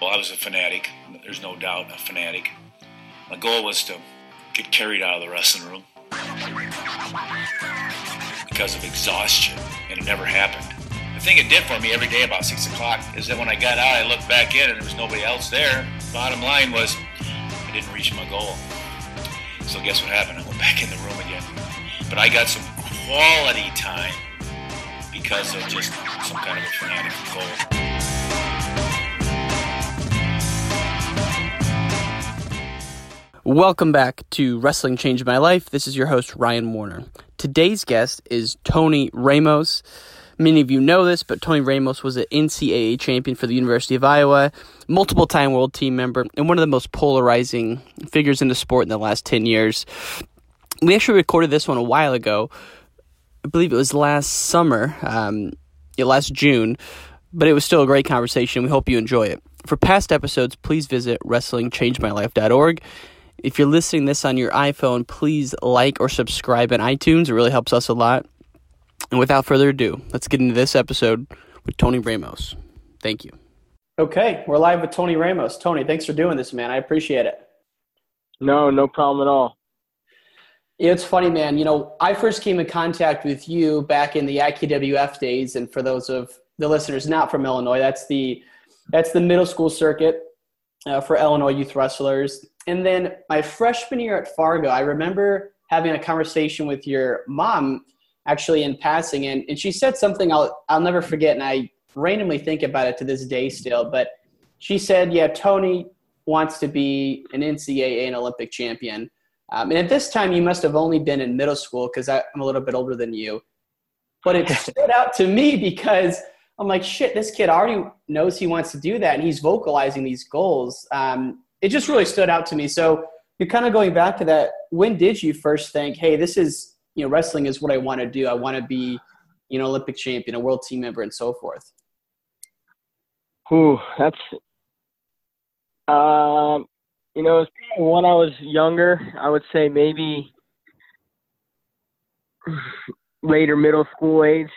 Well, I was a fanatic. There's no doubt a fanatic. My goal was to get carried out of the wrestling room because of exhaustion, and it never happened. The thing it did for me every day about 6 o'clock is that when I got out, I looked back in and there was nobody else there. Bottom line was, I didn't reach my goal. So guess what happened? I went back in the room again. But I got some quality time because of just some kind of a fanatic goal. Welcome back to Wrestling Changed My Life. This is your host, Ryan Warner. Today's guest is Tony Ramos. Many of you know this, but Tony Ramos was an NCAA champion for the University of Iowa, multiple time world team member, and one of the most polarizing figures in the sport in the last 10 years. We actually recorded this one a while ago. I believe it was last summer, um, last June, but it was still a great conversation. We hope you enjoy it. For past episodes, please visit WrestlingChangeMyLife.org. If you're listening this on your iPhone, please like or subscribe in iTunes. It really helps us a lot. And without further ado, let's get into this episode with Tony Ramos. Thank you. Okay, we're live with Tony Ramos. Tony, thanks for doing this, man. I appreciate it. No, no problem at all. It's funny, man. You know, I first came in contact with you back in the IKWF days, and for those of the listeners not from Illinois, that's the that's the middle school circuit uh, for Illinois youth wrestlers. And then my freshman year at Fargo, I remember having a conversation with your mom actually in passing, and, and she said something I'll, I'll never forget, and I randomly think about it to this day still. But she said, Yeah, Tony wants to be an NCAA and Olympic champion. Um, and at this time, you must have only been in middle school because I'm a little bit older than you. But it stood out to me because I'm like, shit, this kid already knows he wants to do that, and he's vocalizing these goals. Um, it just really stood out to me. So you're kind of going back to that. When did you first think, hey, this is you know wrestling is what I want to do. I want to be you know Olympic champion, a world team member, and so forth. Ooh, that's um, you know, when I was younger, I would say maybe later middle school age.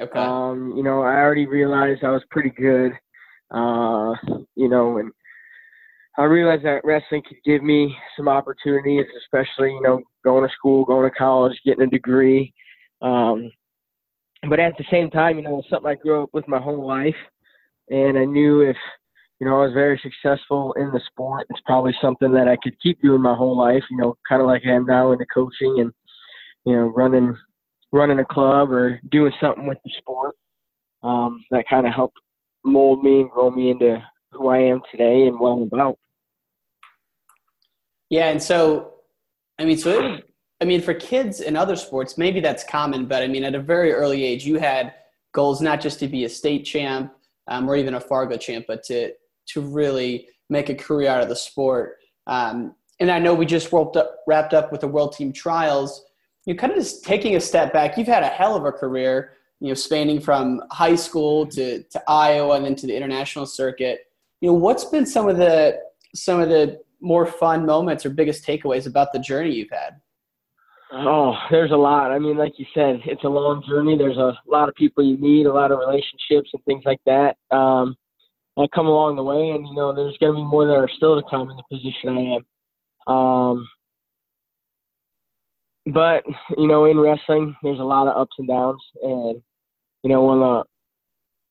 Okay. Um, you know, I already realized I was pretty good. Uh, you know, and I realized that wrestling could give me some opportunities, especially, you know, going to school, going to college, getting a degree. Um, but at the same time, you know, it's something I grew up with my whole life. And I knew if, you know, I was very successful in the sport, it's probably something that I could keep doing my whole life, you know, kind of like I am now into coaching and, you know, running, running a club or doing something with the sport. Um, that kind of helped mold me and grow me into who I am today and what I'm about. Yeah, and so, I mean, so it, I mean, for kids in other sports, maybe that's common, but I mean, at a very early age, you had goals not just to be a state champ um, or even a Fargo champ, but to to really make a career out of the sport. Um, and I know we just wrapped up, wrapped up with the World Team Trials. You kind of just taking a step back. You've had a hell of a career, you know, spanning from high school to to Iowa and then to the international circuit. You know, what's been some of the some of the more fun moments or biggest takeaways about the journey you've had? Oh, there's a lot. I mean, like you said, it's a long journey. There's a lot of people you meet, a lot of relationships and things like that. Um, that come along the way, and you know, there's going to be more that are still to come in the position I am. Um, but you know, in wrestling, there's a lot of ups and downs, and you know, one of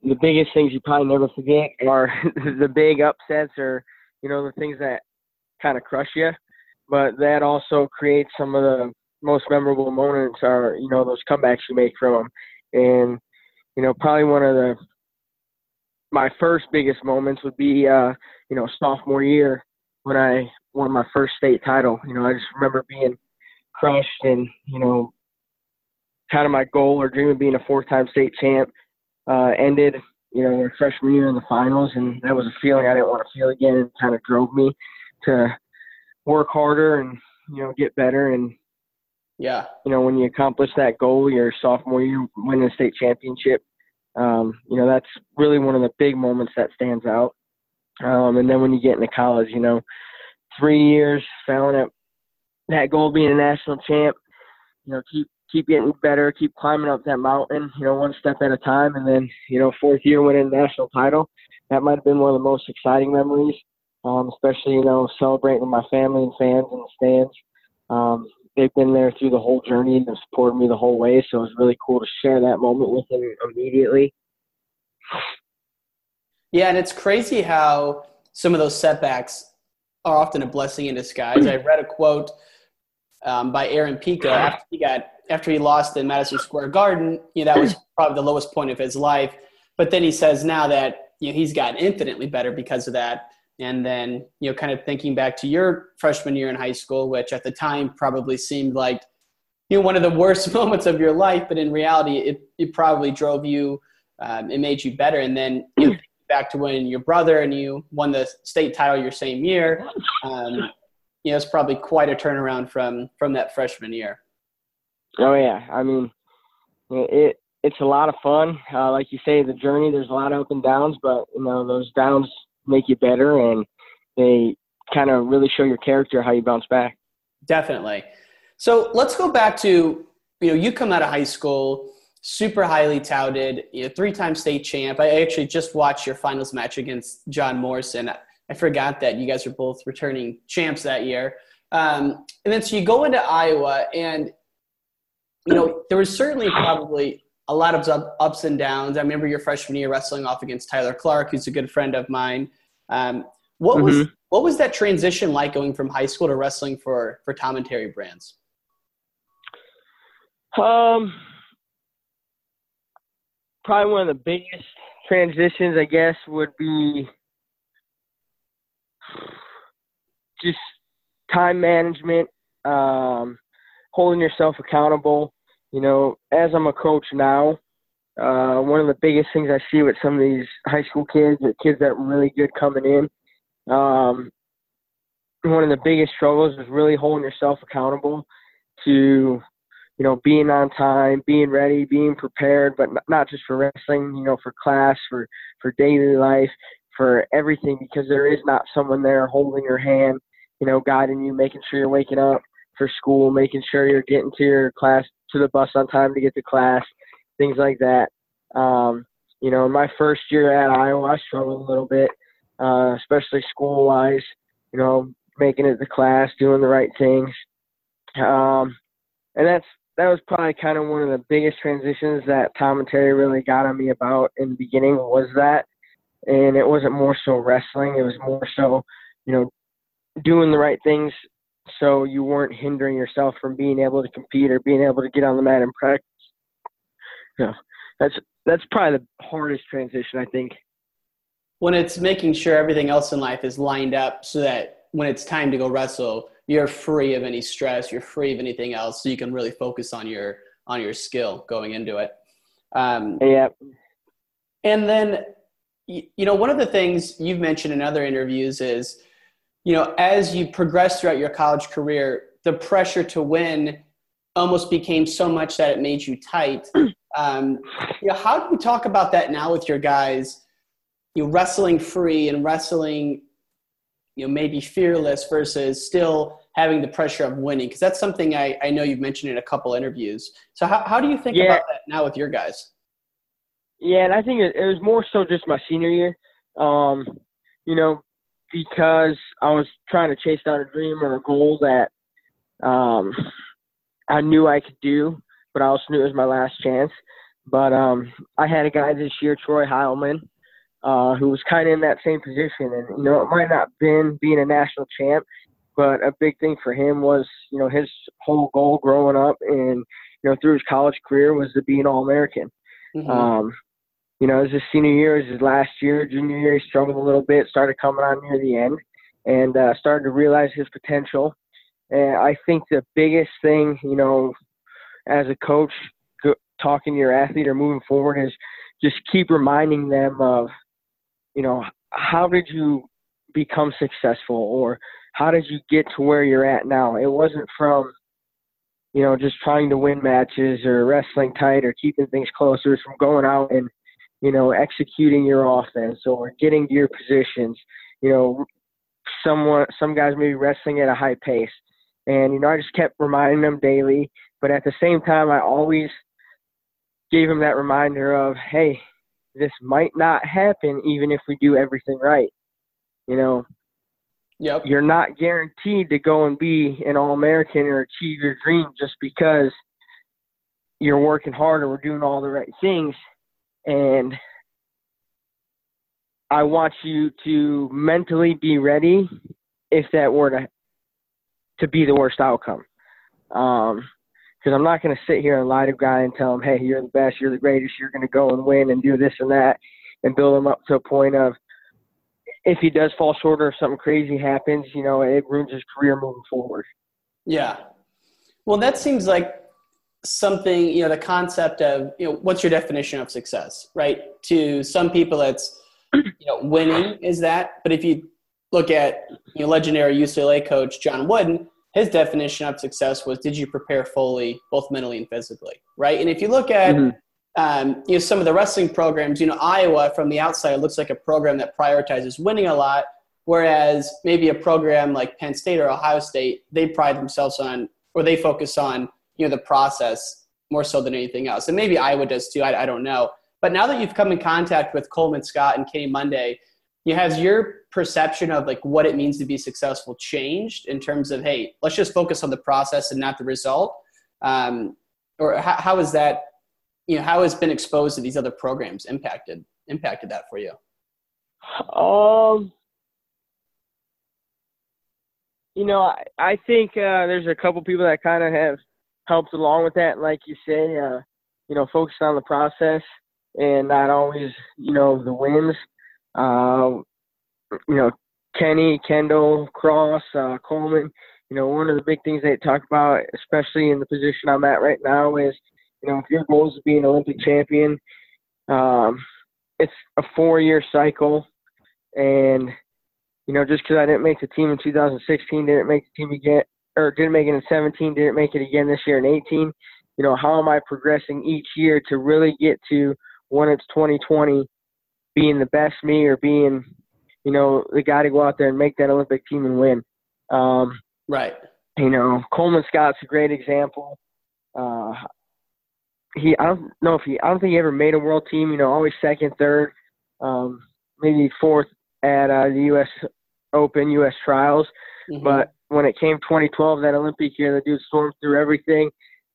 the the biggest things you probably never forget are the big upsets, or you know, the things that kind of crush you. But that also creates some of the most memorable moments are you know those comebacks you make from them, and you know probably one of the my first biggest moments would be uh you know sophomore year when I won my first state title. You know I just remember being crushed and you know kind of my goal or dream of being a four-time state champ uh, ended. You know, my freshman year in the finals, and that was a feeling I didn't want to feel again. and kind of drove me to work harder and you know get better and yeah you know when you accomplish that goal your sophomore year winning a state championship um, you know that's really one of the big moments that stands out um, and then when you get into college you know three years failing at that goal being a national champ you know keep keep getting better keep climbing up that mountain you know one step at a time and then you know fourth year winning national title that might have been one of the most exciting memories. Um, especially you know celebrating with my family and fans in the stands. Um, they've been there through the whole journey and have supported me the whole way. So it was really cool to share that moment with them immediately. Yeah, and it's crazy how some of those setbacks are often a blessing in disguise. I read a quote um, by Aaron Pico after he got after he lost in Madison Square Garden. You know that was probably the lowest point of his life. But then he says now that you know he's gotten infinitely better because of that. And then you know, kind of thinking back to your freshman year in high school, which at the time probably seemed like you know one of the worst moments of your life, but in reality, it it probably drove you. Um, it made you better. And then you know, back to when your brother and you won the state title your same year. Um, you know, it's probably quite a turnaround from from that freshman year. Oh yeah, I mean, it it's a lot of fun. Uh, like you say, the journey. There's a lot of up and downs, but you know those downs make you better, and they kind of really show your character how you bounce back. Definitely. So let's go back to you know you come out of high school super highly touted, you know, three-time state champ. I actually just watched your finals match against John Morrison. I forgot that you guys are both returning champs that year. Um, and then so you go into Iowa, and you know there was certainly probably a lot of ups and downs. I remember your freshman year wrestling off against Tyler Clark, who's a good friend of mine. Um, what mm-hmm. was what was that transition like going from high school to wrestling for for Tom and Terry Brands? Um, probably one of the biggest transitions, I guess, would be just time management, um, holding yourself accountable. You know, as I'm a coach now, uh, one of the biggest things I see with some of these high school kids, the kids that are really good coming in, um, one of the biggest struggles is really holding yourself accountable to you know, being on time, being ready, being prepared, but not just for wrestling, you know, for class, for, for daily life, for everything, because there is not someone there holding your hand, you know, guiding you, making sure you're waking up for school, making sure you're getting to your class, to the bus on time to get to class, things like that. Um, you know, in my first year at Iowa, I struggled a little bit, uh, especially school wise, you know, making it to class, doing the right things. Um, and that's that was probably kind of one of the biggest transitions that Tom and Terry really got on me about in the beginning was that. And it wasn't more so wrestling, it was more so, you know, doing the right things so you weren't hindering yourself from being able to compete or being able to get on the mat and practice. Yeah. That's that's probably the hardest transition I think. When it's making sure everything else in life is lined up so that when it's time to go wrestle, you're free of any stress you're free of anything else so you can really focus on your on your skill going into it um, yeah and then you know one of the things you've mentioned in other interviews is you know as you progress throughout your college career the pressure to win almost became so much that it made you tight. Um, you know, how do you talk about that now with your guys you know, wrestling free and wrestling you know maybe fearless versus still having the pressure of winning? Because that's something I, I know you've mentioned in a couple interviews. So how, how do you think yeah. about that now with your guys? Yeah and i think it, it was more so just my senior year. Um, you know because i was trying to chase down a dream or a goal that um, i knew i could do but i also knew it was my last chance but um, i had a guy this year troy heilman uh, who was kind of in that same position. And, you know, it might not been being a national champ, but a big thing for him was, you know, his whole goal growing up and, you know, through his college career was to be an All American. Mm-hmm. Um, you know, as his senior year, as his last year, junior year, he struggled a little bit, started coming on near the end, and uh, started to realize his potential. And I think the biggest thing, you know, as a coach, talking to your athlete or moving forward is just keep reminding them of you know, how did you become successful or how did you get to where you're at now? It wasn't from, you know, just trying to win matches or wrestling tight or keeping things close. It was from going out and, you know, executing your offense or getting to your positions. You know, someone, some guys may be wrestling at a high pace. And, you know, I just kept reminding them daily. But at the same time, I always gave them that reminder of, hey, this might not happen even if we do everything right. You know, Yep. you're not guaranteed to go and be an All American or achieve your dream just because you're working hard or we're doing all the right things. And I want you to mentally be ready if that were to to be the worst outcome. Um, because I'm not going to sit here and lie to a guy and tell him, "Hey, you're the best, you're the greatest, you're going to go and win and do this and that," and build him up to a point of if he does fall short or something crazy happens, you know, it ruins his career moving forward. Yeah. Well, that seems like something, you know, the concept of, you know, what's your definition of success, right? To some people, it's, you know, winning is that. But if you look at, you know, legendary UCLA coach John Wooden, his definition of success was did you prepare fully, both mentally and physically, right? And if you look at, Mhm. um, you know, some of the wrestling programs, you know, Iowa from the outside looks like a program that prioritizes winning a lot, whereas maybe a program like Penn State or Ohio State, they pride themselves on, or they focus on, you know, the process more so than anything else. And maybe Iowa does too. I, I don't know. But now that you've come in contact with Coleman Scott and Kenny Monday, you has your perception of like what it means to be successful changed in terms of hey, let's just focus on the process and not the result, um, or how, how is that? You know, how has been exposed to these other programs impacted impacted that for you? Um, you know, I, I think uh, there's a couple people that kind of have helped along with that. Like you say, uh, you know, focus on the process and not always, you know, the wins. Uh, you know, Kenny, Kendall, Cross, uh, Coleman. You know, one of the big things they talk about, especially in the position I'm at right now, is you know, if your goal is to be an Olympic champion, um, it's a four-year cycle, and you know, just because I didn't make the team in 2016, didn't make the team again, or didn't make it in 17, didn't make it again this year in 18. You know, how am I progressing each year to really get to when it's 2020, being the best me or being, you know, the guy to go out there and make that Olympic team and win. Um, Right. you know, Coleman Scott's a great example. Uh, he, I don't know if he, I don't think he ever made a world team. You know, always second, third, um, maybe fourth at uh, the U.S. Open, U.S. Trials. Mhm. But when it came 2012, that Olympic year, the dude stormed through everything,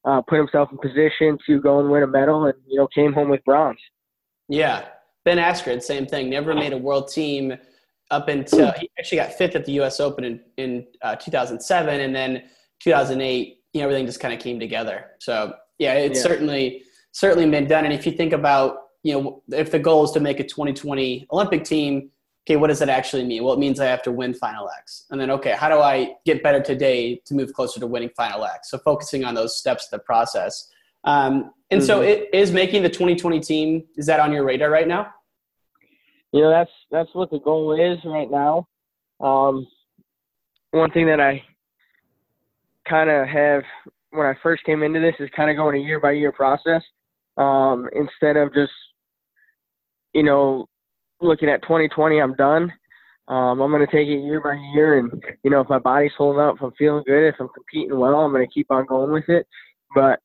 uh, put himself in position to go and win a medal, and you know, came home with bronze. Yeah. Ben Askren, same thing. Never made a world team up until he actually got fifth at the U.S. Open in, in uh, 2007. And then 2008, you know, everything just kind of came together. So, yeah, it's Yeah. certainly certainly been done. And if you think about, you know, if the goal is to make a 2020 Olympic team, okay, what does that actually mean? Well, it means I have to win Final X. And then, okay, how do I get better today to move closer to winning Final X? So focusing on those steps of the process. Um, and so, Mhm. it is making the 2020 team. Is that on your radar right now? you know that's that's what the goal is right now. Um, one thing that I kind of have when I first came into this is kind of going a year by year process um, instead of just you know looking at 2020. I'm done. Um, I'm going to take it year by year, and you know if my body's holding up, if I'm feeling good, if I'm competing well, I'm going to keep on going with it. But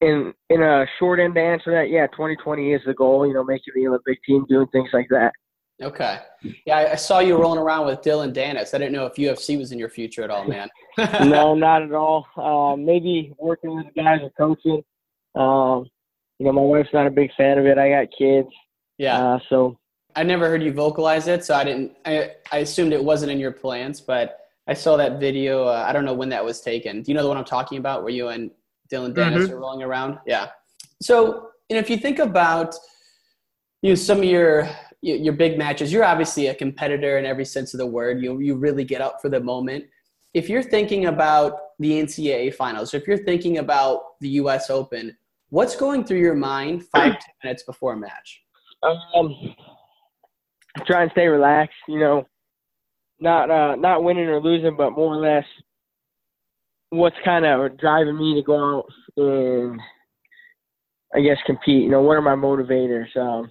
in in a short end to answer that, yeah, 2020 is the goal. You know, making the Olympic team, doing things like that. Okay. Yeah, I, saw you rolling around with Dillon Danis. I didn't know if UFC was in your future at all, man. no, not at all. Um, maybe working with the guys or coaching. Um, you know, my wife's not a big fan of it. I got kids, Yeah. uh, so I never heard you vocalize it, so I didn't. I, I assumed it wasn't in your plans, but I saw that video. Uh, I don't know when that was taken. Do you know the one I'm talking about, where you and Dillon Danis are rolling around? Yeah. So, you know, if you think about you know, some of your your your big matches, you're obviously a competitor in every sense of the word. You you really get up for the moment. If you're thinking about the NCAA finals, or if you're thinking about the U.S. Open, what's going through your mind five ten minutes before a match? um, try and stay relaxed. You know, not uh, not winning or losing, but more or less what's kind of driving me to go out and I guess compete. You know, what are my motivators? Um,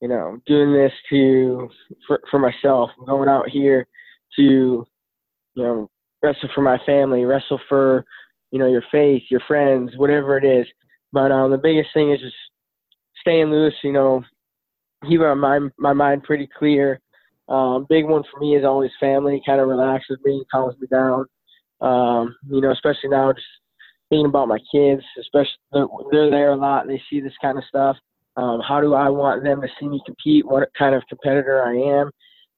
you know, doing this to for for myself. I'm going out here to you know wrestle for my family, wrestle for you know your faith, your friends, whatever it is. But um, the biggest thing is just staying loose. You know, keep my mind my mind pretty clear. Um, big one for me is always family. Kind of relaxes me, calms me down. Um, you know, especially now, just thinking about my kids. Especially they're, they're there a lot. They see this kind of stuff. Um, how do I want them to see me compete? What kind of competitor I am?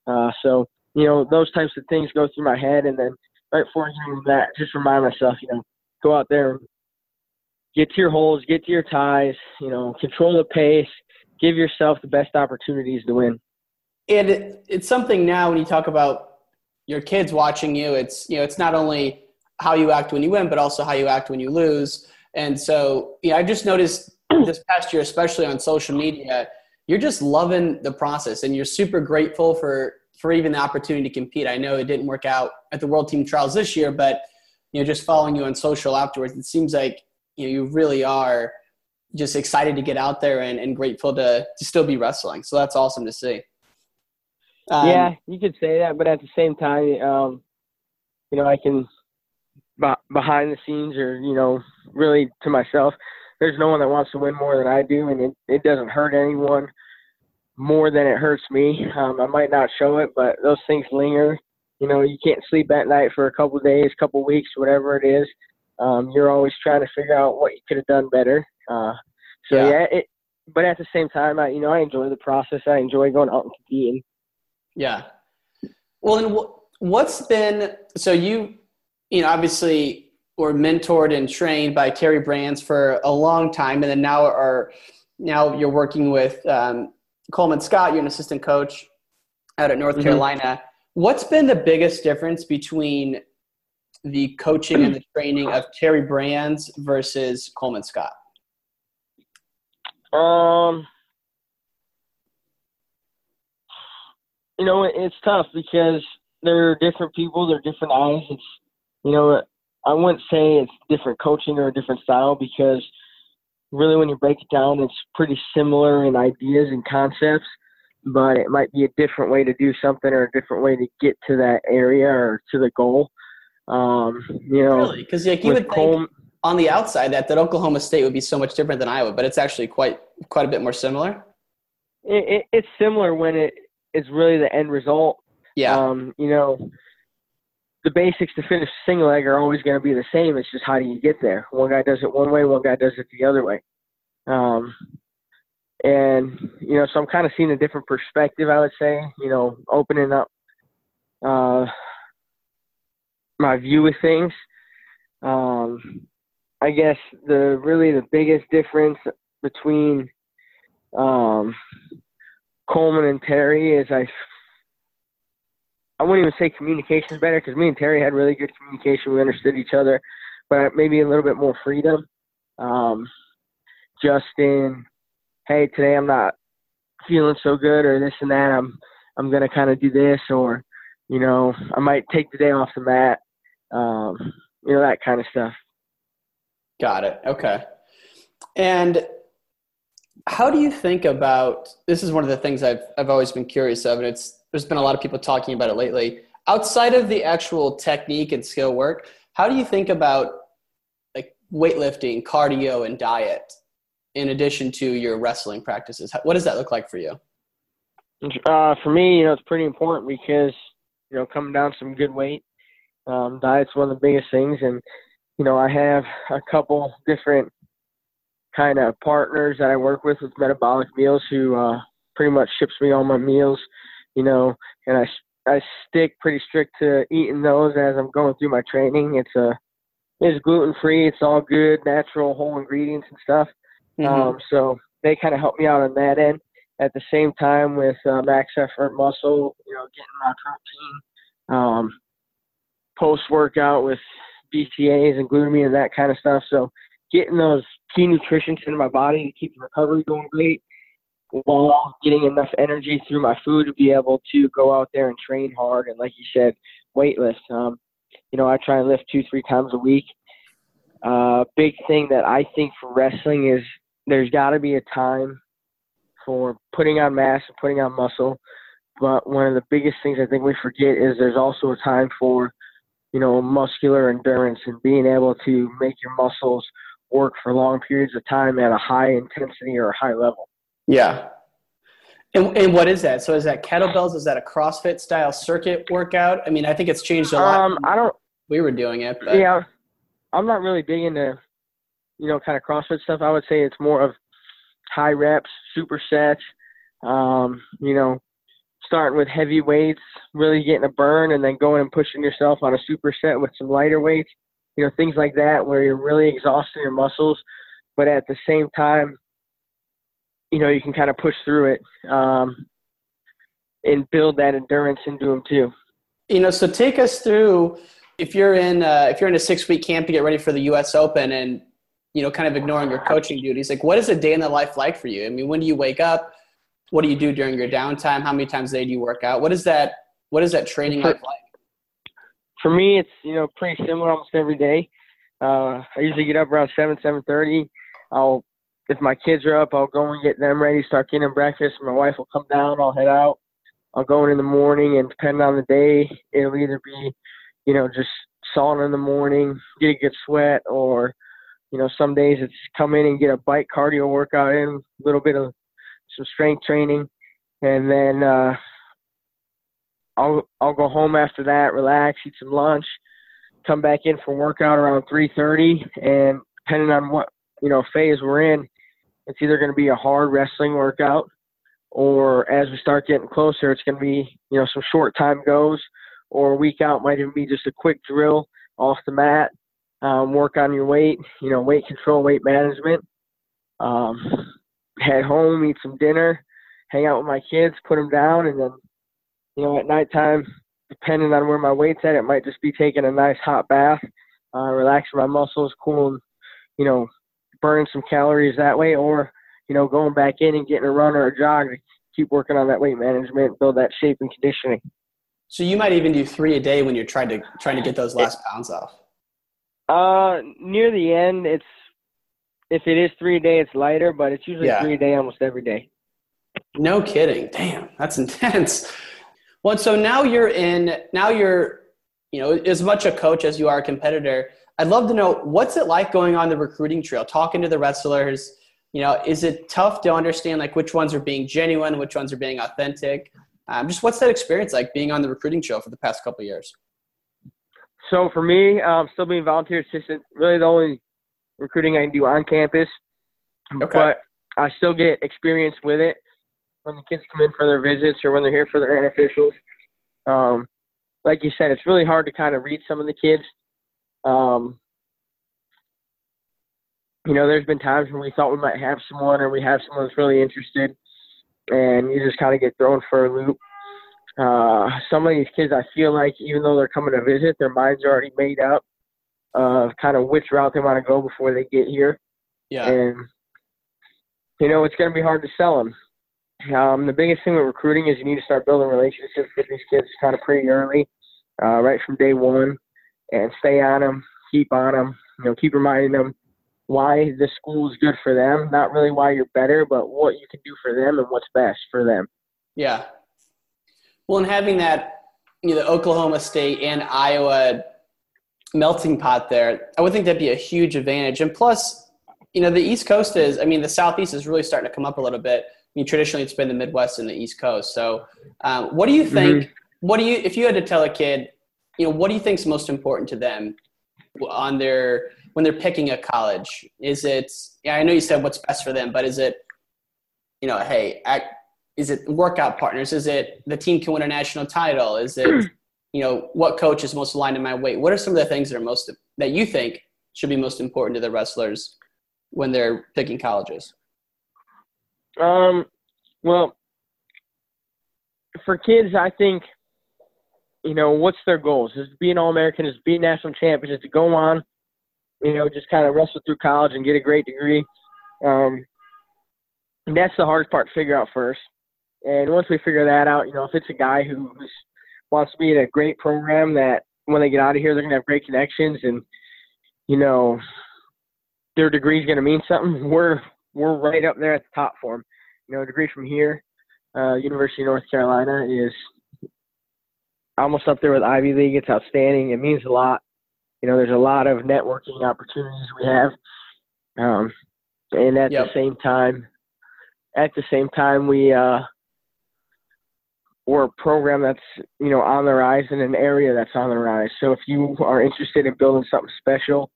Uh, so you know, those types of things go through my head, and then right before doing that, just remind myself, you know, go out there, get to your holes, get to your ties, you know, control the pace, give yourself the best opportunities to win. And it, it's something now when you talk about your kids watching you, it's you know, it's not only how you act when you win, but also how you act when you lose. And so, yeah, I just noticed this past year, especially on social media, you're just loving the process and you're super grateful for for even the opportunity to compete. I know it didn't work out at the World Team Trials this year, but you know, just following you on social afterwards, it seems like you know you really are just excited to get out there and, and grateful to to still be wrestling. So that's awesome to see. Um, yeah, you could say that, but at the same time, um, you know, I can behind the scenes or you know, really to myself, there's no one that wants to win more than I do, and it, it doesn't hurt anyone more than it hurts me. Um, I might not show it, but those things linger. You know, you can't sleep at night for a couple days, couple weeks, whatever it is. Um, you're always trying to figure out what you could have done better. Uh, so yeah, yeah it, but at the same time, I, you know, I enjoy the process. I enjoy going out and competing. Yeah. Well, and what's been so you, you know, obviously were mentored and trained by Terry Brands for a long time, and then now are now you're working with um, Coleman Scott. You're an assistant coach out at North mm-hmm. Carolina. What's been the biggest difference between the coaching and the training of Terry Brands versus Coleman Scott? Um, you know, it's tough because they're different people, they're different eyes. It's, you know, I wouldn't say it's different coaching or a different style because really when you break it down, it's pretty similar in ideas and concepts, but it might be a different way to do something or a different way to get to that area or to the goal. Um, you know, really, because like you would Col- think on the outside that that Oklahoma State would be so much different than Iowa, but it's actually quite quite a bit more similar. It, it, it's similar when it is really the end result. Yeah. Um, you know, the basics to finish single leg are always going to be the same. It's just how do you get there? One guy does it one way, one guy does it the other way. Um, and you know, so I'm kind of seeing a different perspective. I would say, you know, opening up uh, my view of things. Um, I guess the really the biggest difference between um, Coleman and Terry is I I wouldn't even say communication is better because me and Terry had really good communication. We understood each other, but maybe a little bit more freedom. Um, just in, hey, today I'm not feeling so good, or this and that. I'm I'm gonna kind of do this, or you know, I might take the day off the mat. Um, you know, that kind of stuff. Got it. Okay. And how do you think about this? Is one of the things I've I've always been curious of, and it's there's been a lot of people talking about it lately. Outside of the actual technique and skill work, how do you think about like weightlifting, cardio, and diet in addition to your wrestling practices? What does that look like for you? Uh, for me, you know, it's pretty important because you know coming down some good weight. Um, diet's one of the biggest things, and you know I have a couple different kind of partners that I work with with Metabolic Meals who uh, pretty much ships me all my meals you know, and I I stick pretty strict to eating those as I'm going through my training. It's a uh, it's gluten free. It's all good, natural, whole ingredients and stuff. Mm-hmm. Um, so they kind of help me out on that end. At the same time, with uh, max effort muscle, you know, getting my protein um, post workout with BCAAs and glutamine and that kind of stuff. So getting those key nutrients into my body to keep the recovery going great while getting enough energy through my food to be able to go out there and train hard and like you said weightless. Um, you know i try and lift two three times a week. Uh, big thing that i think for wrestling is there's got to be a time for putting on mass and putting on muscle. But one of the biggest things i think we forget is there's also a time for you know muscular endurance and being able to make your muscles work for long periods of time at a high intensity or a high level yeah. And, and what is that? So is that kettlebells? Is that a CrossFit style circuit workout? I mean, I think it's changed a lot. Um, I don't. We were doing it, but Yeah, I'm not really big into, you know, kind of CrossFit stuff. I would say it's more of high reps, supersets. Um, you know, starting with heavy weights, really getting a burn, and then going and pushing yourself on a superset with some lighter weights. You know, things like that where you're really exhausting your muscles, but at the same time, you know, you can kind of push through it um, and build that endurance into them too. you know, so take us through if you're in uh, if you're in a six week camp to get ready for the U.S. Open and you know, kind of ignoring your coaching duties. Like, what is a day in the life like for you? I mean, when do you wake up? What do you do during your downtime? How many times a day do you work out? What is that? What is that training life like? for me, it's you know pretty similar almost every day. Uh, I usually get up around seven, seven thirty. I'll if my kids are up, I'll go and get them ready, start getting them breakfast. My wife will come down. I'll head out. I'll go in in the morning, and depending on the day, it'll either be, you know, just sauna in the morning, get a good sweat, or, you know, some days it's come in and get a bike cardio workout in, a little bit of some strength training, and then uh, I'll I'll go home after that, relax, eat some lunch, come back in for workout around 3:30, and depending on what you know phase we're in, it's either going to be a hard wrestling workout, or as we start getting closer, it's going to be you know some short time goes, or a week out might even be just a quick drill off the mat, um, work on your weight, you know weight control, weight management. Um, head home, eat some dinner, hang out with my kids, put them down, and then you know, at nighttime, depending on where my weight's at, it might just be taking a nice hot bath, uh, relaxing my muscles, cooling, you know, burning some calories that way, or, you know, going back in and getting a run or a jog to keep working on that weight management, build that shape and conditioning. So you might even do three a day when you're trying to trying to get those last pounds off. Uh, near the end, it's, if it is three a day, it's lighter, but it's usually Yeah. three a day almost every day. No kidding. Damn, that's intense. Well, so now you're in, now you're, you know, as much a coach as you are a competitor. I'd love to know what's it like going on the recruiting trail, talking to the wrestlers. You know, is it tough to understand like which ones are being genuine, which ones are being authentic? Um, just what's that experience like being on the recruiting trail for the past couple of years? So for me, um, still being volunteer assistant, really the only recruiting I can do on campus. Okay. But I still get experience with it when the kids come in for their visits or when they're here for their unofficials. Um, like you said, it's really hard to kind of read some of the kids. Um, you know, there's been times when we thought we might have someone or we have someone that's really interested, and you just kind of get thrown for a loop. Uh, some of these kids, I feel like, even though they're coming to visit, their minds are already made up of kind of which route they want to go before they get here Yeah. and you know it's going to be hard to sell them. Um, the biggest thing with recruiting is you need to start building relationships with these kids kind of pretty early, uh, right from day one, and stay on them, keep on them. You know, keep reminding them why the school is good for them, not really why you're better, but what you can do for them and what's best for them. Yeah. Well, and having that, you know, the Oklahoma State and Iowa melting pot there, I would think that'd be a huge advantage. And plus, you know, the East Coast is, I mean, the Southeast is really starting to come up a little bit. I mean, traditionally it's been the Midwest and the East Coast. So, um, what do you think? What do you, if you had to tell a kid, you know, what do you think's most important to them on their when they're picking a college? Is it? Yeah, I know you said what's best for them, but is it, you know, hey, act, is it workout partners? Is it the team can win a national title? Is it, you know, what coach is most aligned to my weight? What are some of the things that are most that you think should be most important to the wrestlers when they're picking colleges? Um, well, for kids, I think, you know, what's their goals? Is to be an All American, is to be national champions, is to go on, you know, just kind of wrestle through college and get a great degree. Um, that's the hardest part to figure out first. And once we figure that out, you know, if it's a guy who who's, wants to be in a great program that when they get out of here, they're going to have great connections and, you know, their degree is going to mean something, we're, we're right up there at the top for them. You know, a degree from here, uh, University of North Carolina is almost up there with Ivy League. It's outstanding. It means a lot. You know, there's a lot of networking opportunities we have. Um, and at Yep. the same time, at the same time, we, uh, or a program that's you know on the rise in an area that's on the rise. So if you are interested in building something special,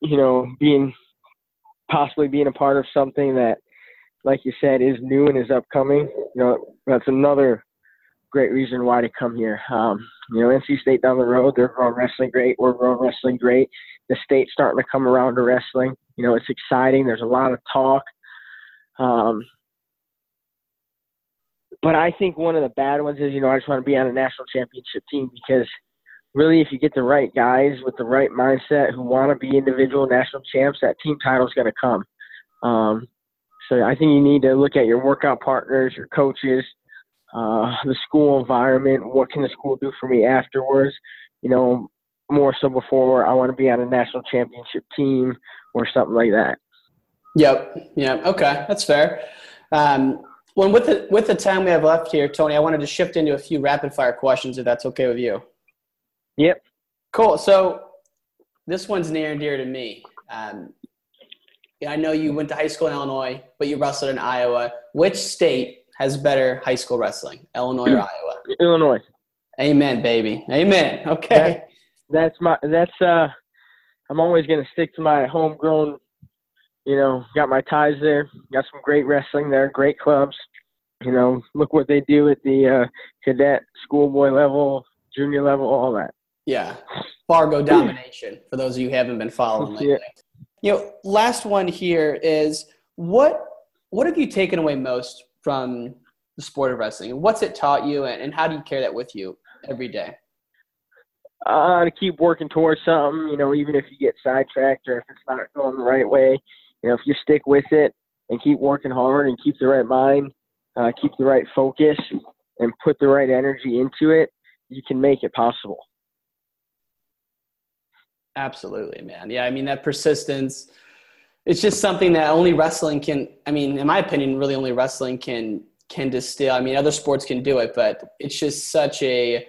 you know, being possibly being a part of something that, like you said, is new and is upcoming, you know, that's another great reason why to come here. Um, you know, NC State down the road, they're growing wrestling great. We're growing wrestling great. The state's starting to come around to wrestling. You know, it's exciting. There's a lot of talk. Um, but I think one of the bad ones is, you know, I just want to be on a national championship team because really, if you get the right guys with the right mindset who want to be individual national champs, that team title is going to come. Um, so I think you need to look at your workout partners, your coaches, uh, the school environment. What can the school do for me afterwards? You know, more so before I want to be on a national championship team or something like that. Yep. Yep. Okay, that's fair. Um, well, with the with the time we have left here, Tony, I wanted to shift into a few rapid fire questions, if that's okay with you. Yep. Cool. So this one's near and dear to me. Um, I know you went to high school in Illinois, but you wrestled in Iowa. Which state has better high school wrestling, Illinois or Iowa? Illinois. Amen, baby. Amen. Okay. That, that's my. That's uh. I'm always gonna stick to my homegrown you know, got my ties there. Got some great wrestling there, great clubs. You know, look what they do at the uh, cadet, schoolboy level, junior level, all that. Yeah, Fargo domination. For those of you who haven't been following lately. Yeah. You know, last one here is what what have you taken away most from the sport of wrestling? What's it taught you, and, and how do you carry that with you every day? Uh, to keep working towards something, you know, even if you get sidetracked or if it's not going the right way, you know, if you stick with it and keep working hard and keep the right mind, uh, keep the right focus, and put the right energy into it, you can make it possible. Absolutely, man. Yeah, I mean that persistence. It's just something that only wrestling can. I mean, in my opinion, really only wrestling can can distill. I mean, other sports can do it, but it's just such a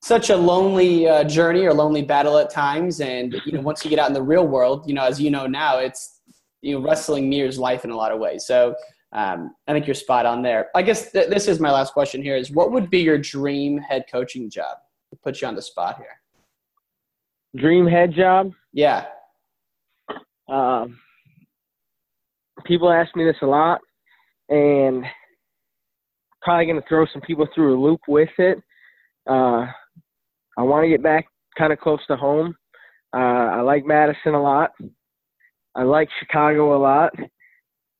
such a lonely uh, journey or lonely battle at times. And you know, once you get out in the real world, you know, as you know now, it's you know, wrestling mirrors life in a lot of ways. So um, I think you're spot on there. I guess th- this is my last question here: is what would be your dream head coaching job? Put you on the spot here. Dream head job? Yeah. Um, people ask me this a lot, and probably going to throw some people through a loop with it. Uh, I want to get back kind of close to home. Uh, I like Madison a lot. I like Chicago a lot.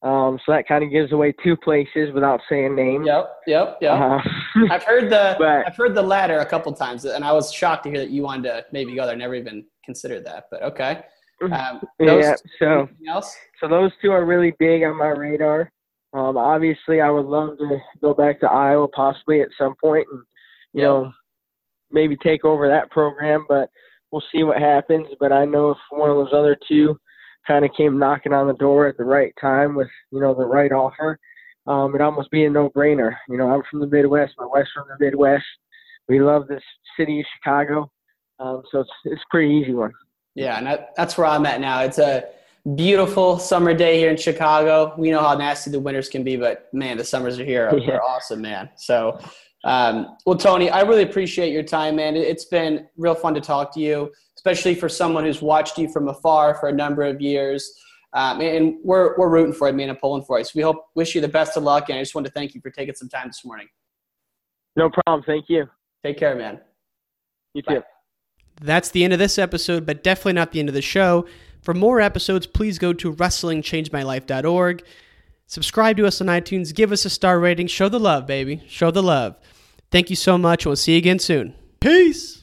Um, so that kind of gives away two places without saying names. Yep, yep, yep. Uh, I've heard the but, I've heard the latter a couple times, and I was shocked to hear that you wanted to maybe go there. Never even considered that, but okay. Um, yeah. So so those two are really big on my radar. Um, obviously, I would love to go back to Iowa possibly at some point, and you yep. know maybe take over that program, but we'll see what happens. But I know if one of those other two kind of came knocking on the door at the right time with you know the right offer, um, it almost be a no-brainer. You know, I'm from the Midwest. My wife's from the Midwest. We love this city of Chicago, um, so it's it's a pretty easy one. Yeah, and that, that's where I'm at now. It's a beautiful summer day here in Chicago. We know how nasty the winters can be, but man, the summers are here are, yeah. are awesome, man. So, um, well, Tony, I really appreciate your time, man. It's been real fun to talk to you especially for someone who's watched you from afar for a number of years. Um, and we're, we're rooting for you, man, and pulling for you. So we hope, wish you the best of luck. And I just want to thank you for taking some time this morning. No problem. Thank you. Take care, man. You too. Bye. That's the end of this episode, but definitely not the end of the show. For more episodes, please go to wrestlingchangemylife.org. Subscribe to us on iTunes. Give us a star rating. Show the love, baby. Show the love. Thank you so much. We'll see you again soon. Peace.